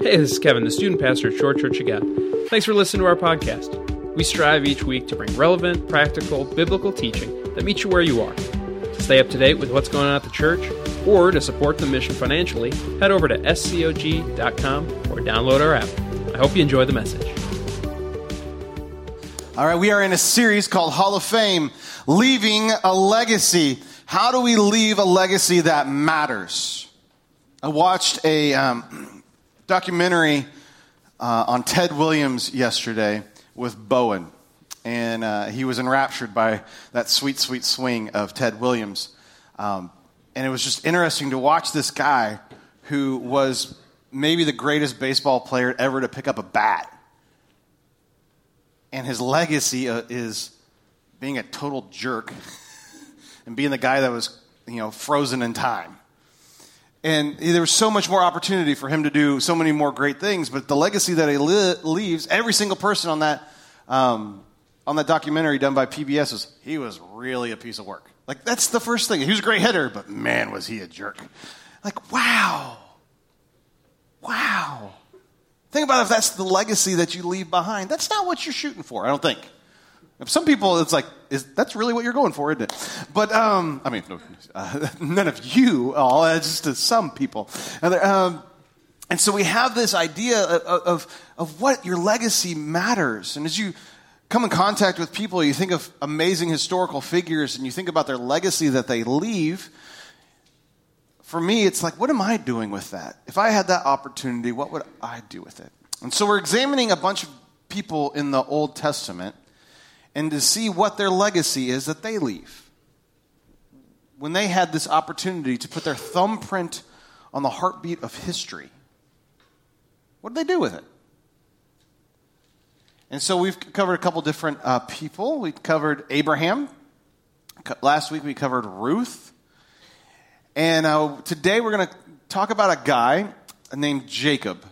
Hey, this is Kevin, the student pastor at Short Church of God. Thanks for listening to our podcast. We strive each week to bring relevant, practical, biblical teaching that meets you where you are. To stay up to date with what's going on at the church, or to support the mission financially, head over to scog.com or download our app. I hope you enjoy the message. All right, we are in a series called Hall of Fame Leaving a Legacy. How do we leave a legacy that matters? I watched a um, documentary uh, on Ted Williams yesterday with Bowen, and uh, he was enraptured by that sweet, sweet swing of Ted Williams. Um, and it was just interesting to watch this guy who was maybe the greatest baseball player ever to pick up a bat. And his legacy uh, is being a total jerk and being the guy that was, you know, frozen in time. And there was so much more opportunity for him to do so many more great things, but the legacy that he li- leaves, every single person on that, um, on that documentary done by PBS was, he was really a piece of work. Like, that's the first thing. He was a great hitter, but man, was he a jerk. Like, wow. Wow. Think about if that's the legacy that you leave behind. That's not what you're shooting for, I don't think. Some people, it's like, is, that's really what you're going for, isn't it? But, um, I mean, uh, none of you all, uh, just to some people. And, um, and, so we have this idea of, of, of what your legacy matters. And as you come in contact with people, you think of amazing historical figures and you think about their legacy that they leave. For me, it's like, what am I doing with that? If I had that opportunity, what would I do with it? And so we're examining a bunch of people in the Old Testament and to see what their legacy is that they leave. When they had this opportunity to put their thumbprint on the heartbeat of history, what did they do with it? And so we've covered a couple different uh, people. We covered Abraham. Last week we covered Ruth. And uh, today we're going to talk about a guy named Jacob.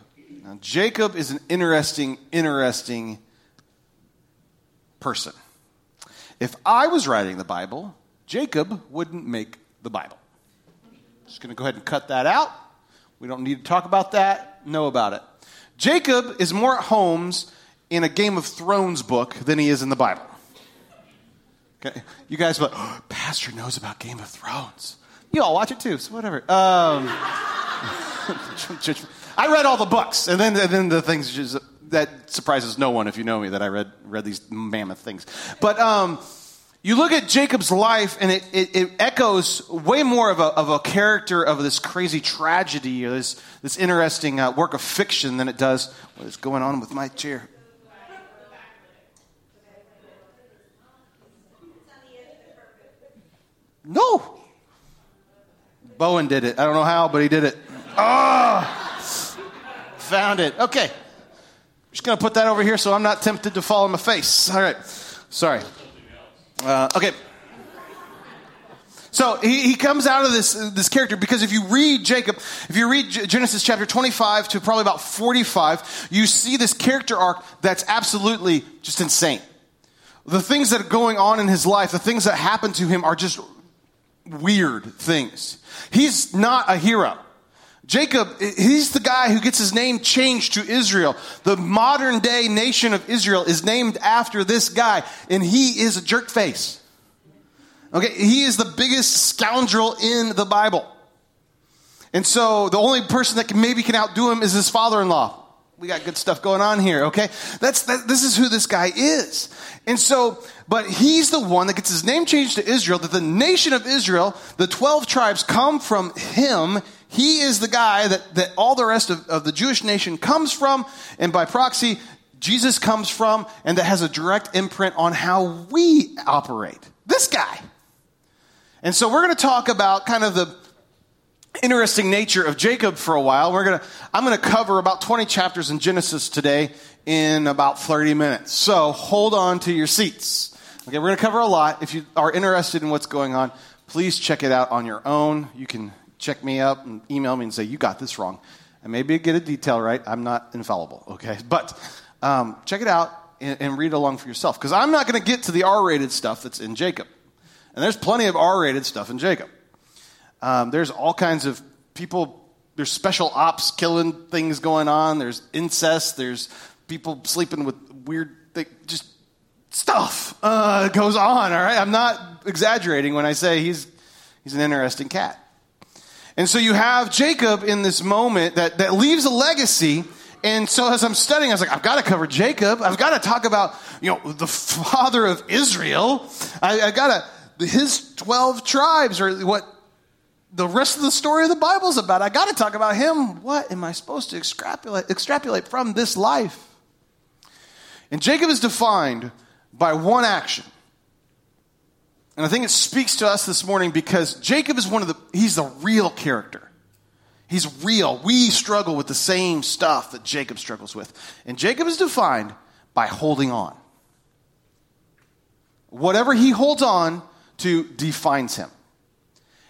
Now, Jacob is an interesting, interesting person. If I was writing the Bible, Jacob wouldn't make the Bible. Just going to go ahead and cut that out. We don't need to talk about that, know about it. Jacob is more at homes in a Game of Thrones book than he is in the Bible. Okay? You guys, but oh, Pastor knows about Game of Thrones. You all watch it too, so whatever. Um, I read all the books, and then, and then the things just, that surprises no one if you know me that I read read these mammoth things. But um, you look at Jacob's life, and it, it, it, echoes way more of a, of a character of this crazy tragedy or this this interesting uh, work of fiction than it does what is going on with my chair. No. Bowen did it. I don't know how, but he did it. Ah, oh, found it. Okay just going to put that over here so I'm not tempted to fall on my face. All right. Sorry. Uh, okay. So he, he comes out of this, this character because if you read Jacob, if you read Genesis chapter 25 to probably about 45, you see this character arc that's absolutely just insane. The things that are going on in his life, the things that happen to him are just weird things. He's not a hero. Jacob, he's the guy who gets his name changed to Israel. The modern day nation of Israel is named after this guy, and he is a jerk face. Okay, he is the biggest scoundrel in the Bible. And so the only person that can, maybe can outdo him is his father in law. We got good stuff going on here, okay? That's, that, this is who this guy is. And so, but he's the one that gets his name changed to Israel, that the nation of Israel, the 12 tribes come from him he is the guy that, that all the rest of, of the Jewish nation comes from, and by proxy, Jesus comes from, and that has a direct imprint on how we operate. This guy. And so we're going to talk about kind of the interesting nature of Jacob for a while. We're going to, I'm going to cover about 20 chapters in Genesis today in about 30 minutes. So hold on to your seats. Okay, we're going to cover a lot. If you are interested in what's going on, please check it out on your own. You can check me up and email me and say, you got this wrong. And maybe get a detail right. I'm not infallible, okay? But um, check it out and, and read along for yourself. Because I'm not going to get to the R rated stuff that's in Jacob. And there's plenty of R rated stuff in Jacob. Um, there's all kinds of people there's special ops killing things going on. There's incest. There's people sleeping with weird, things, just stuff uh, goes on. All right, I'm not exaggerating when I say he's he's an interesting cat. And so you have Jacob in this moment that, that leaves a legacy. And so as I'm studying, I was like, I've got to cover Jacob. I've got to talk about, you know, the father of Israel. I, I got to, his 12 tribes or what the rest of the story of the Bible is about. I got to talk about him. What am I supposed to extrapolate, extrapolate from this life? And Jacob is defined by one action. And I think it speaks to us this morning because Jacob is one of the, he's the real character. He's real. We struggle with the same stuff that Jacob struggles with. And Jacob is defined by holding on. Whatever he holds on to defines him.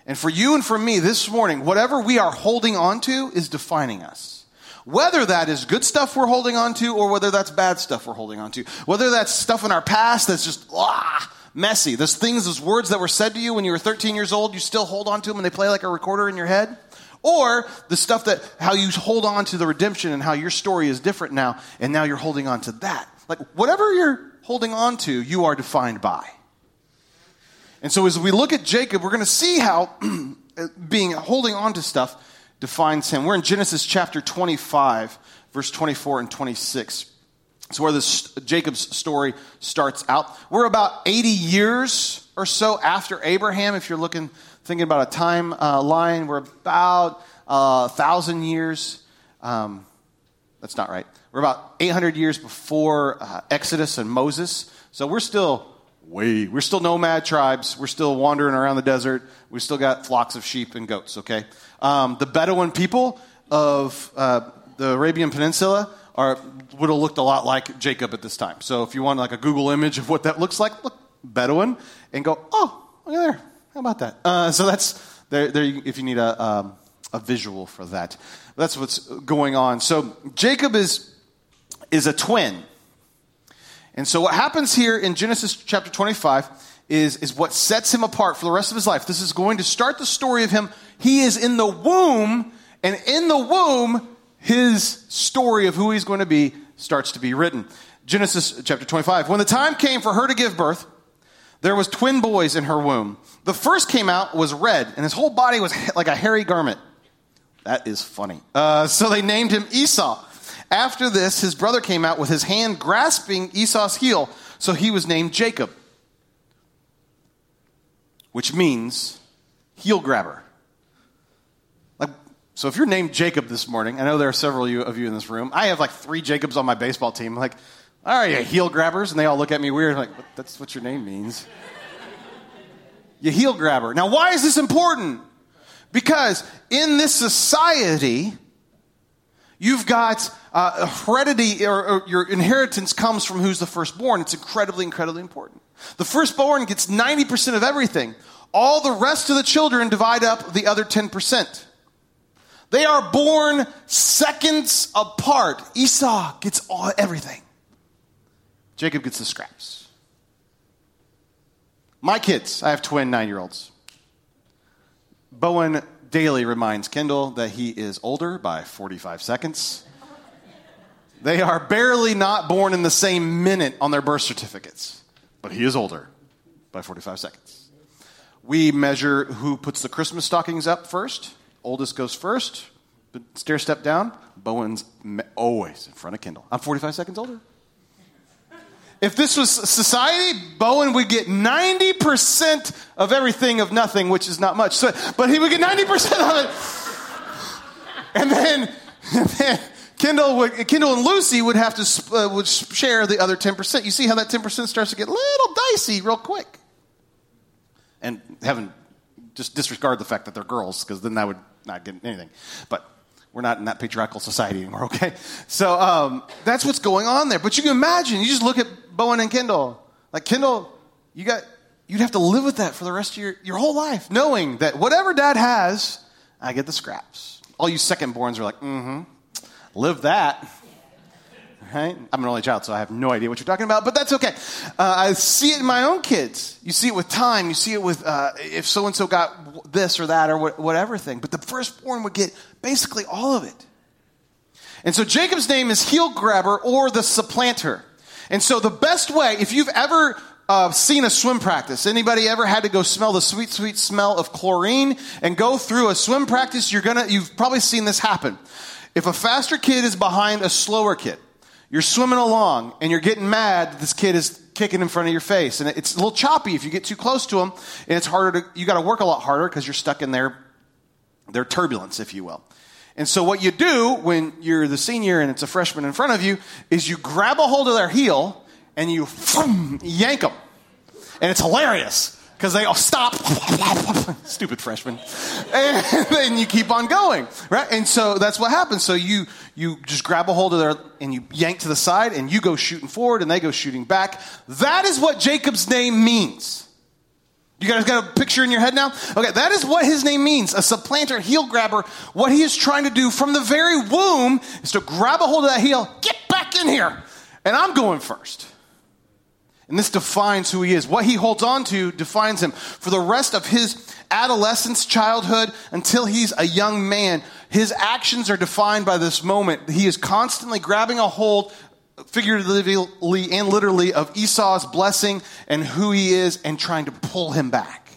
And for you and for me this morning, whatever we are holding on to is defining us. Whether that is good stuff we're holding on to or whether that's bad stuff we're holding on to. Whether that's stuff in our past that's just, ah, messy. Those things, those words that were said to you when you were 13 years old, you still hold on to them and they play like a recorder in your head. Or the stuff that, how you hold on to the redemption and how your story is different now, and now you're holding on to that. Like, whatever you're holding on to, you are defined by. And so as we look at Jacob, we're going to see how uh, being holding on to stuff defines him. We're in Genesis chapter 25, verse 24 and 26. It's where this Jacob's story starts out. We're about 80 years or so after Abraham. If you're looking, thinking about a timeline, uh, we're about a uh, thousand years. Um, that's not right. We're about 800 years before uh, Exodus and Moses. So we're still way, we're still nomad tribes. We're still wandering around the desert. We still got flocks of sheep and goats. Okay. Um, the Bedouin people of uh, the Arabian Peninsula are, would have looked a lot like Jacob at this time. So if you want like a Google image of what that looks like, look Bedouin and go, oh, look at there. How about that? Uh, so that's there, there. If you need a um, a visual for that, that's what's going on. So Jacob is is a twin, and so what happens here in Genesis chapter twenty five is is what sets him apart for the rest of his life. This is going to start the story of him. He is in the womb, and in the womb his story of who he's going to be starts to be written. Genesis chapter 25. When the time came for her to give birth, there was twin boys in her womb. The first came out was red, and his whole body was like a hairy garment. That is funny. Uh, so they named him Esau. After this, his brother came out with his hand grasping Esau's heel, so he was named Jacob, which means heel grabber. So if you're named Jacob this morning, I know there are several of you in this room. I have like three Jacobs on my baseball team. I'm like, all right, you heel grabbers, and they all look at me weird. I'm like, that's what your name means. you heel grabber. Now, why is this important? Because in this society, you've got uh, heredity, or, or your inheritance comes from who's the firstborn. It's incredibly, incredibly important. The firstborn gets 90% of everything. All the rest of the children divide up the other 10%. They are born seconds apart. Esau gets all, everything. Jacob gets the scraps. My kids, I have twin nine year olds. Bowen daily reminds Kendall that he is older by 45 seconds. They are barely not born in the same minute on their birth certificates, but he is older by 45 seconds. We measure who puts the Christmas stockings up first oldest goes first, stair step down. Bowen's always in front of Kendall. I'm 45 seconds older. If this was society, Bowen would get 90% of everything of nothing, which is not much. So, but he would get 90% of it. And then, and then Kendall, would, Kendall and Lucy would have to uh, would share the other 10%. You see how that 10% starts to get a little dicey real quick. And heaven, just disregard the fact that they're girls, because then that would not getting anything. But we're not in that patriarchal society anymore, okay? So um, that's what's going on there. But you can imagine, you just look at Bowen and Kendall. Like, Kendall, you got, you'd have to live with that for the rest of your, your whole life, knowing that whatever dad has, I get the scraps. All you second borns are like, mm hmm, live that. right? I'm an only child, so I have no idea what you're talking about, but that's okay. Uh, I see it in my own kids. You see it with time. You see it with uh, if so and so got this or that or whatever thing. But the firstborn would get basically all of it. And so Jacob's name is heel grabber or the supplanter. And so the best way, if you've ever uh, seen a swim practice, anybody ever had to go smell the sweet, sweet smell of chlorine and go through a swim practice, you're gonna, you've probably seen this happen. If a faster kid is behind a slower kid, you're swimming along and you're getting mad that this kid is kicking in front of your face. And it's a little choppy if you get too close to them, and it's harder to, you got to work a lot harder because you're stuck in their, their turbulence, if you will. And so what you do when you're the senior and it's a freshman in front of you is you grab a hold of their heel and you yank them. And it's hilarious because they all stop. Stupid freshman. And then you keep on going, right? And so that's what happens. So you, you just grab a hold of their, and you yank to the side and you go shooting forward and they go shooting back. That is what Jacob's name means. You guys got a picture in your head now? Okay, that is what his name means. A supplanter, heel grabber. What he is trying to do from the very womb is to grab a hold of that heel, get back in here. And I'm going first. And this defines who he is. What he holds on to defines him. For the rest of his adolescence, childhood, until he's a young man, his actions are defined by this moment. He is constantly grabbing a hold figuratively and literally of Esau's blessing and who he is and trying to pull him back.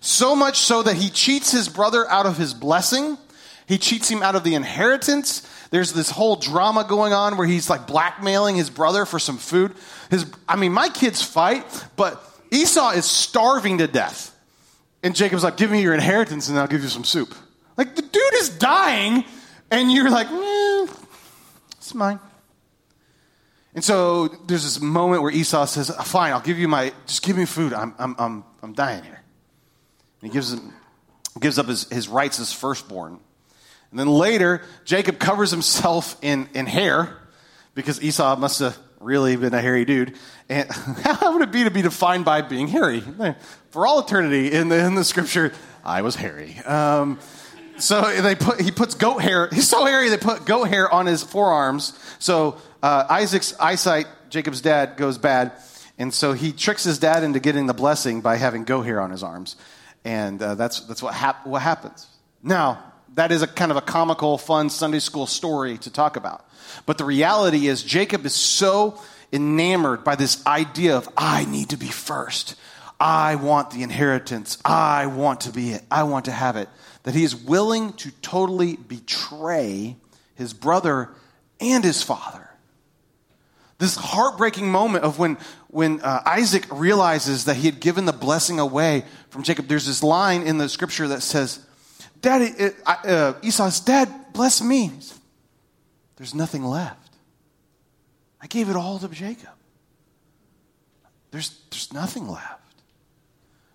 So much so that he cheats his brother out of his blessing. He cheats him out of the inheritance. There's this whole drama going on where he's like blackmailing his brother for some food. His, I mean, my kids fight, but Esau is starving to death. And Jacob's like, give me your inheritance and I'll give you some soup. Like, the dude is dying, and you're like, it's mine. And so there's this moment where Esau says, Fine, I'll give you my, just give me food. I'm, I'm, I'm, I'm dying here. And he gives, him, gives up his, his rights as firstborn. And then later, Jacob covers himself in, in hair because Esau must have really been a hairy dude. And how would it be to be defined by being hairy? For all eternity in the, in the scripture, I was hairy. Um, so they put, he puts goat hair. He's so hairy, they put goat hair on his forearms. So uh, Isaac's eyesight, Jacob's dad, goes bad. And so he tricks his dad into getting the blessing by having goat hair on his arms. And uh, that's, that's what, hap- what happens. Now, that is a kind of a comical, fun Sunday school story to talk about. But the reality is, Jacob is so enamored by this idea of, I need to be first. I want the inheritance. I want to be it. I want to have it. That he is willing to totally betray his brother and his father this heartbreaking moment of when, when uh, Isaac realizes that he had given the blessing away from Jacob. There's this line in the scripture that says, Daddy, uh, uh, Esau's dad, bless me. There's nothing left. I gave it all to Jacob. There's, there's nothing left.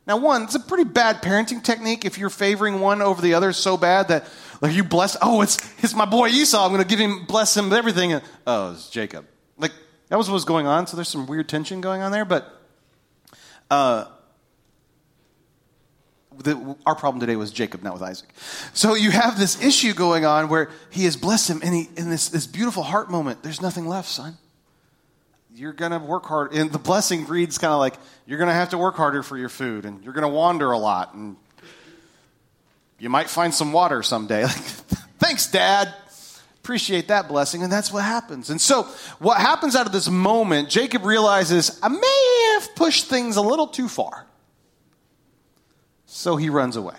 Now, one, it's a pretty bad parenting technique if you're favoring one over the other so bad that, like, you bless, oh, it's, it's my boy Esau. I'm going to give him, bless him with everything. oh, it's Jacob. Like, that was what was going on, so there's some weird tension going on there, but uh, the, our problem today was Jacob, not with Isaac. So you have this issue going on where he has blessed him, and he, in this, this beautiful heart moment, there's nothing left, son. You're going to work hard. And the blessing reads kind of like, you're going to have to work harder for your food, and you're going to wander a lot, and you might find some water someday. Like, thanks, Dad appreciate that blessing, and that's what happens. And so, what happens out of this moment, Jacob realizes, I may have pushed things a little too far. So he runs away.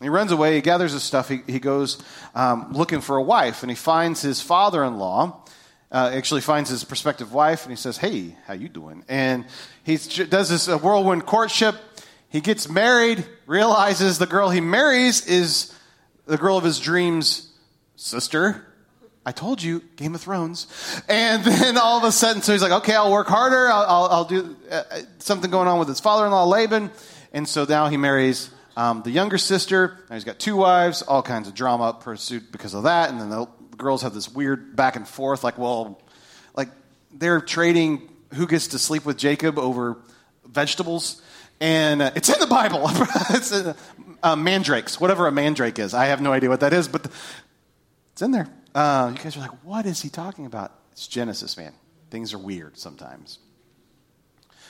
He runs away, he gathers his stuff, he, he goes um, looking for a wife, and he finds his father in law. Uh, actually finds his prospective wife and he says hey how you doing and he does this uh, whirlwind courtship he gets married realizes the girl he marries is the girl of his dreams sister, I told you, Game of Thrones. And then all of a sudden, so he's like, okay, I'll work harder. I'll, I'll, I'll do uh, uh something going on with his father in law, Laban. And so now he marries um, the younger sister. Now he's got two wives, all kinds of drama pursued because of that. And then the girls have this weird back and forth, like, well, like they're trading who gets to sleep with Jacob over vegetables. And uh, it's in the Bible. it's uh, uh, mandrakes, whatever a mandrake is. I have no idea what that is, but it's in there. Uh, you guys are like, what is he talking about? It's Genesis, man. Things are weird sometimes.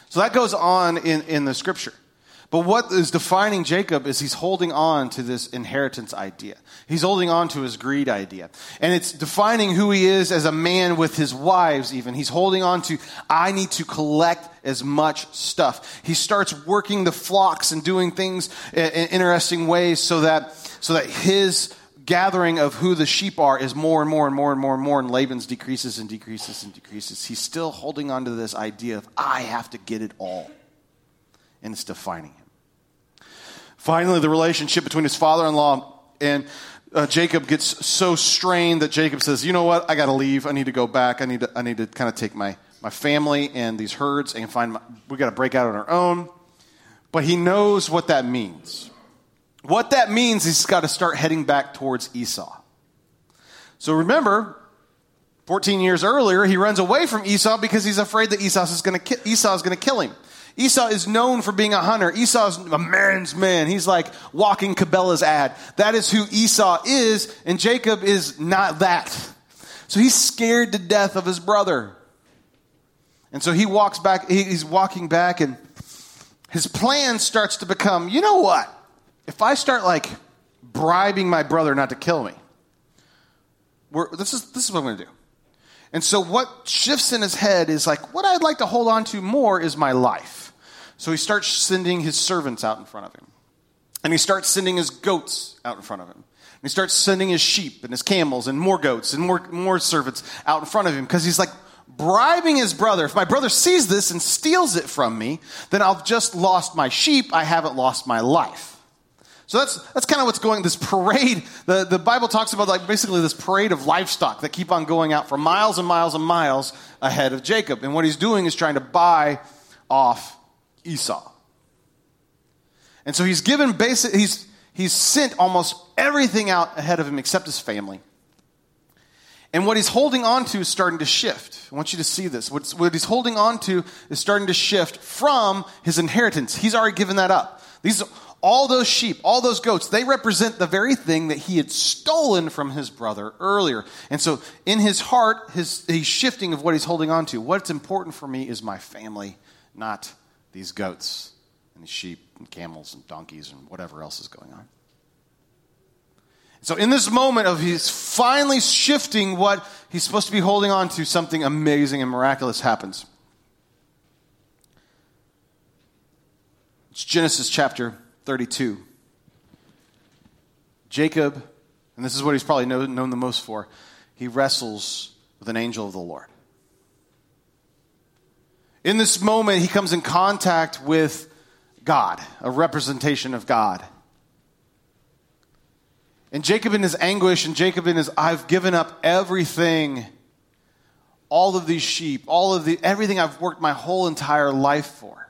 So that goes on in, in the scripture. But what is defining Jacob is he's holding on to this inheritance idea. He's holding on to his greed idea. And it's defining who he is as a man with his wives, even. He's holding on to, I need to collect as much stuff. He starts working the flocks and doing things in interesting ways so that, so that his gathering of who the sheep are is more and more and more and more and more, and Laban's decreases and decreases and decreases. He's still holding on to this idea of, I have to get it all. And it's defining him. Finally, the relationship between his father in law and uh, Jacob gets so strained that Jacob says, You know what? I got to leave. I need to go back. I need to, I need to kind of take my, my family and these herds and find my, we got to break out on our own. But he knows what that means. What that means is he's got to start heading back towards Esau. So remember, 14 years earlier, he runs away from Esau because he's afraid that Esau is going to is going to kill him. Esau is known for being a hunter. Esau is a man's man. He's like walking Cabela's ad. That is who Esau is, and Jacob is not that. So he's scared to death of his brother. And so he walks back, he's walking back, and his plan starts to become you know what? if I start like bribing my brother not to kill me, this is this is what I'm going to do. And so what shifts in his head is like, what I'd like to hold on to more is my life. So he starts sending his servants out in front of him. And he starts sending his goats out in front of him. And he starts sending his sheep and his camels and more goats and more, more servants out in front of him because he's like bribing his brother. If my brother sees this and steals it from me, then I've just lost my sheep. I haven't lost my life. So that's, that's kind of what's going, this parade, the, the Bible talks about like basically this parade of livestock that keep on going out for miles and miles and miles ahead of Jacob. And what he's doing is trying to buy off Esau. And so he's given basic, he's, he's sent almost everything out ahead of him except his family. And what he's holding on to is starting to shift. I want you to see this. What's, what he's holding on to is starting to shift from his inheritance. He's already given that up. These all those sheep, all those goats, they represent the very thing that he had stolen from his brother earlier. And so in his heart, his, he's shifting of what he's holding on to. What's important for me is my family, not these goats and these sheep and camels and donkeys and whatever else is going on. So in this moment of he's finally shifting what he's supposed to be holding on to, something amazing and miraculous happens. It's Genesis chapter 32. Jacob, and this is what he's probably known, known the most for, he wrestles with an angel of the Lord. In this moment, he comes in contact with God, a representation of God. And Jacob in his anguish, and Jacob in his, I've given up everything, all of these sheep, all of the, everything I've worked my whole entire life for.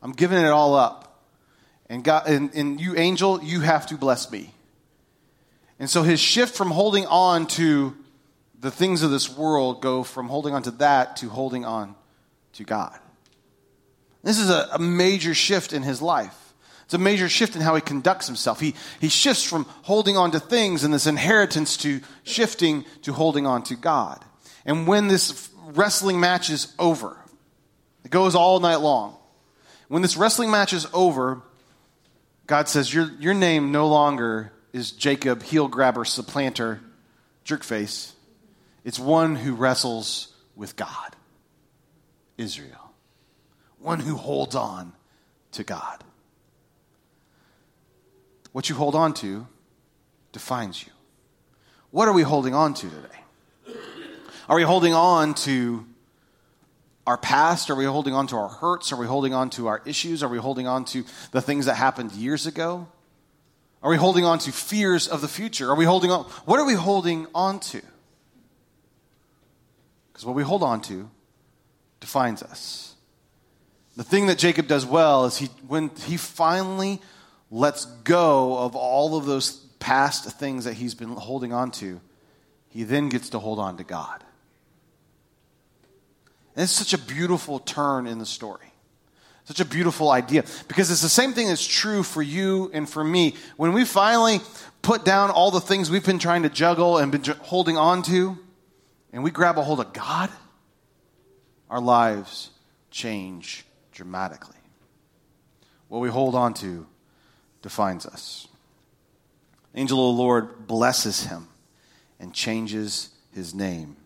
I'm giving it all up. And, God, and, and you, angel, you have to bless me. And so his shift from holding on to the things of this world go from holding on to that to holding on to God. This is a, a major shift in his life. It's a major shift in how he conducts himself. He, he shifts from holding on to things and this inheritance to shifting to holding on to God. And when this wrestling match is over, it goes all night long. When this wrestling match is over, God says, Your, your name no longer is Jacob, heel grabber, supplanter, jerkface. It's one who wrestles with God, Israel. One who holds on to God. What you hold on to defines you. What are we holding on to today? Are we holding on to our past? Are we holding on to our hurts? Are we holding on to our issues? Are we holding on to the things that happened years ago? Are we holding on to fears of the future? Are we holding on? What are we holding on to? Because what we hold on to defines us. The thing that Jacob does well is he, when he finally lets go of all of those past things that he's been holding on to, he then gets to hold on to God. And it's such a beautiful turn in the story. Such a beautiful idea. Because it's the same thing that's true for you and for me. When we finally put down all the things we've been trying to juggle and been holding on to, and we grab a hold of God, our lives change dramatically. What we hold on to defines us. Angel of the Lord blesses him and changes his name.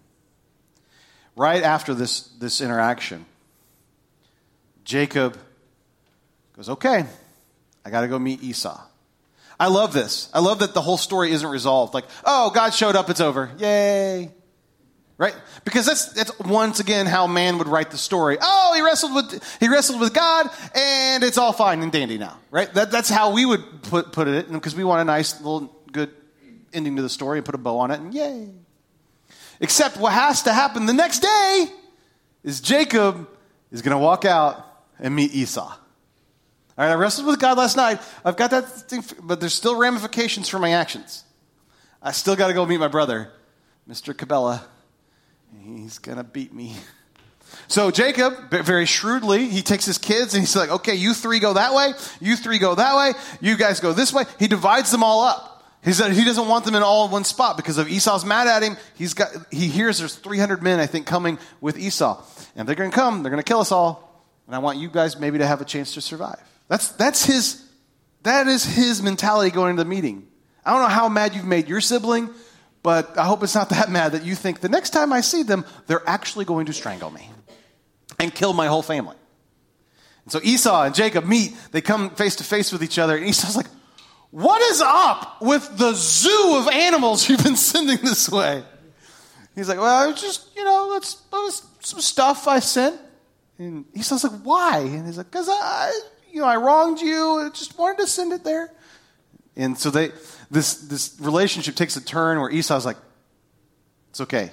Right after this, this interaction, Jacob goes, Okay, I got to go meet Esau. I love this. I love that the whole story isn't resolved. Like, oh, God showed up, it's over. Yay. Right? Because that's, that's once again how man would write the story. Oh, he wrestled with, he wrestled with God and it's all fine and dandy now. Right? That, that's how we would put, put it because we want a nice little good ending to the story and put a bow on it and yay. Except what has to happen the next day is Jacob is going to walk out and meet Esau. All right, I wrestled with God last night. I've got that thing, but there's still ramifications for my actions. I still got to go meet my brother, Mr. Cabela. He's going to beat me. So Jacob, very shrewdly, he takes his kids and he's like, okay, you three go that way, you three go that way, you guys go this way. He divides them all up. He said he doesn't want them in all in one spot because if Esau's mad at him, he's got, he hears there's 300 men, I think, coming with Esau. And they're going to come, they're going to kill us all. And I want you guys maybe to have a chance to survive. That's, that's his, that is his mentality going into the meeting. I don't know how mad you've made your sibling, but I hope it's not that mad that you think the next time I see them, they're actually going to strangle me and kill my whole family. And so Esau and Jacob meet, they come face to face with each other, and Esau's like, What is up with the zoo of animals you've been sending this way? He's like, Well, just, you know, that's, that's some stuff I sent. And Esau's like, Why? And he's like, Because I, you know, I wronged you. I just wanted to send it there. And so they, this, this relationship takes a turn where Esau's like, It's okay.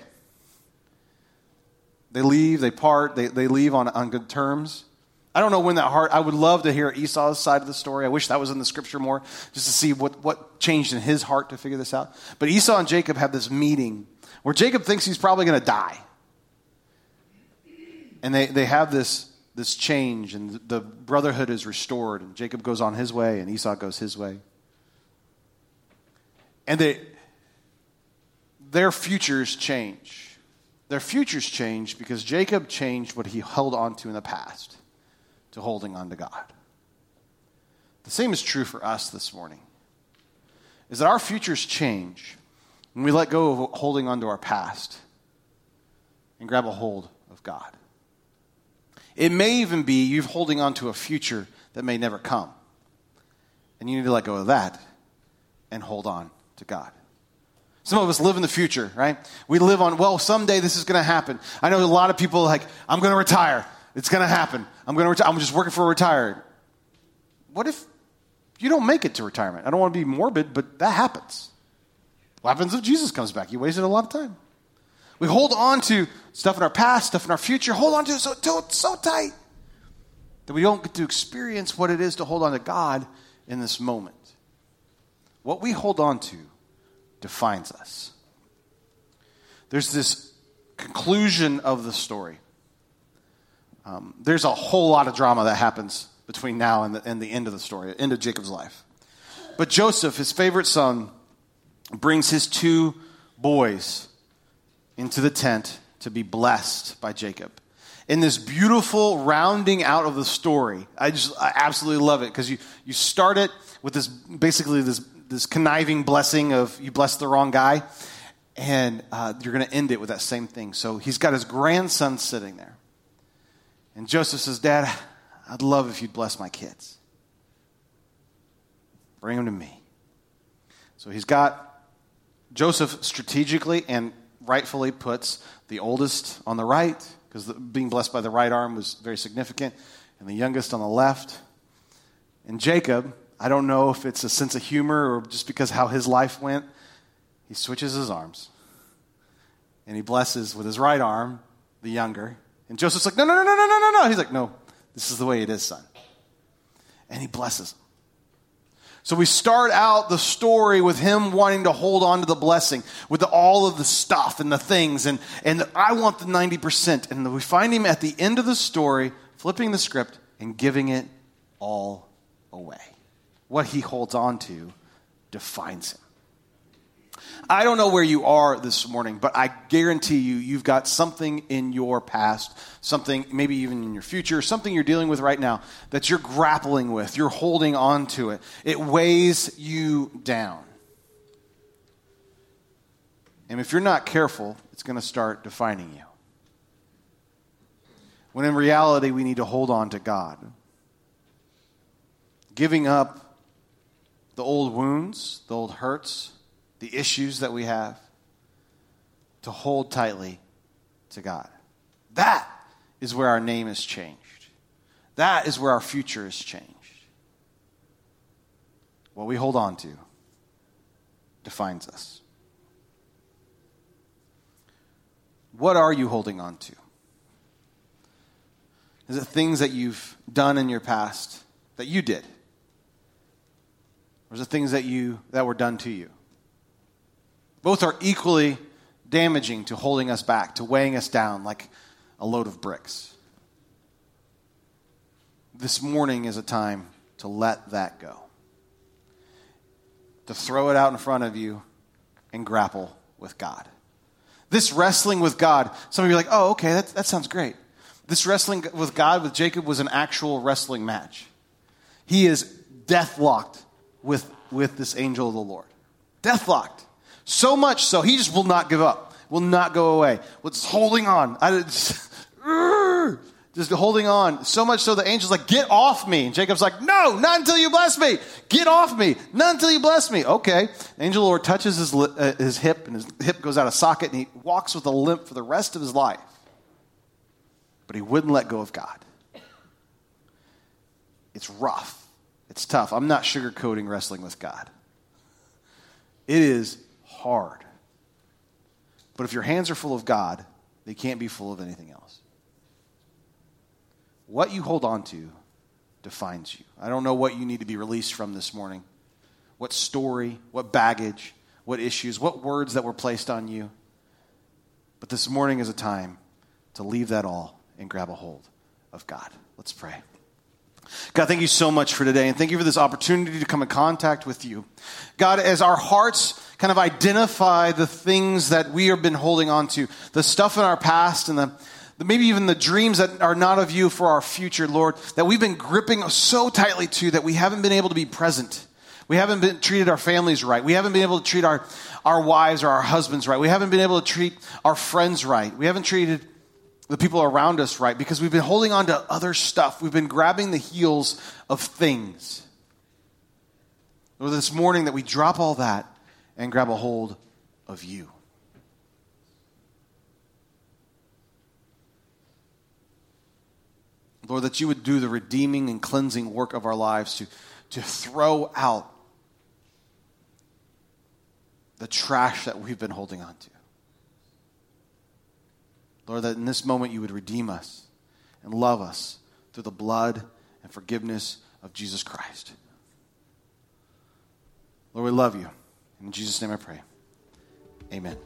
They leave, they part, they, they leave on, on good terms. I don't know when that heart, I would love to hear Esau's side of the story. I wish that was in the scripture more, just to see what, what changed in his heart to figure this out. But Esau and Jacob have this meeting where Jacob thinks he's probably going to die. And they, they have this, this change, and the brotherhood is restored, and Jacob goes on his way, and Esau goes his way. And they, their futures change. Their futures change because Jacob changed what he held on to in the past to holding on to God. The same is true for us this morning. Is that our futures change when we let go of holding on to our past and grab a hold of God. It may even be you're holding on to a future that may never come. And you need to let go of that and hold on to God. Some of us live in the future, right? We live on, well, someday this is going to happen. I know a lot of people like, I'm going to retire. It's going to happen. I'm going to retire. I'm just working for a retired. What if you don't make it to retirement? I don't want to be morbid, but that happens. What happens if Jesus comes back? You wasted a lot of time. We hold on to stuff in our past, stuff in our future, hold on to it so, so tight that we don't get to experience what it is to hold on to God in this moment. What we hold on to defines us. There's this conclusion of the story. Um, there's a whole lot of drama that happens between now and the, and the end of the story, end of Jacob's life. But Joseph, his favorite son, brings his two boys into the tent to be blessed by Jacob. In this beautiful rounding out of the story, I just I absolutely love it because you, you start it with this basically this this conniving blessing of you blessed the wrong guy, and uh, you're going to end it with that same thing. So he's got his grandson sitting there. And Joseph says, Dad, I'd love if you'd bless my kids. Bring them to me. So he's got Joseph strategically and rightfully puts the oldest on the right, because being blessed by the right arm was very significant, and the youngest on the left. And Jacob, I don't know if it's a sense of humor or just because how his life went, he switches his arms. And he blesses with his right arm the younger. And Joseph's like, no, no, no, no, no, no, no. He's like, no, this is the way it is, son. And he blesses him. So we start out the story with him wanting to hold on to the blessing, with the, all of the stuff and the things, and, and I want the 90%. And we find him at the end of the story, flipping the script, and and giving it all away. What he holds on to defines him. I don't know where you are this morning, but I guarantee you, you've got something in your past, something maybe even in your future, something you're dealing with right now that you're grappling with. You're holding on to it. It weighs you down. And if you're not careful, it's going to start defining you. When in reality, we need to hold on to God. Giving up the old wounds, the old hurts, the issues that we have, to hold tightly to God. That is where our name is changed. That is where our future is changed. What we hold on to defines us. What are you holding on to? Is it things that you've done in your past that you did? It things that you that were done to you? Both are equally damaging to holding us back, to weighing us down like a load of bricks. This morning is a time to let that go. To throw it out in front of you and grapple with God. This wrestling with God, some of you are like, oh, okay, that, that sounds great. This wrestling with God, with Jacob, was an actual wrestling match. He is deathlocked with, with this angel of the Lord. Deathlocked. So much so, he just will not give up, will not go away. Was holding on. I just, just holding on. So much so the angel's like, get off me. And Jacob's like, no, not until you bless me. Get off me. Not until you bless me. Okay. The angel Lord touches his, uh, his hip, and his hip goes out of socket, and he walks with a limp for the rest of his life but he wouldn't let go of God. It's rough. It's tough. I'm not sugarcoating wrestling with God. It is hard. But if your hands are full of God, they can't be full of anything else. What you hold on to defines you. I don't know what you need to be released from this morning. What story, what baggage, what issues, what words that were placed on you. But this morning is a time to leave that all and grab a hold of God. Let's pray. God, thank you so much for today, and thank you for this opportunity to come in contact with you. God, as our hearts kind of identify the things that we have been holding on to, the stuff in our past and the, maybe even the dreams that are not of you for our future, Lord, that we've been gripping so tightly to that we haven't been able to be present. We haven't been treated our families right. We haven't been able to treat our, our wives or our husbands right. We haven't been able to treat our friends right. We haven't treated the people around us right because we've been holding on to other stuff. We've been grabbing the heels of things. Lord, this morning that we drop all that and grab a hold of you. Lord, that you would do the redeeming and cleansing work of our lives to, to throw out the trash that we've been holding on to. Lord, that in this moment you would redeem us and love us through the blood and forgiveness of Jesus Christ. Lord, we love you. In Jesus' name I pray. Amen.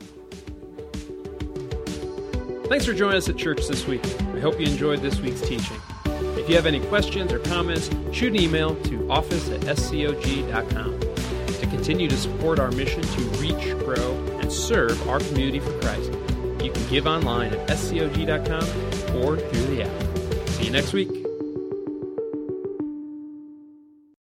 Thanks for joining us at church this week. I hope you enjoyed this week's teaching. If you have any questions or comments, shoot an email to office at scog.com. To continue to support our mission to reach, grow, and serve our community for Christ, you can give online at scog.com or through the app. See you next week.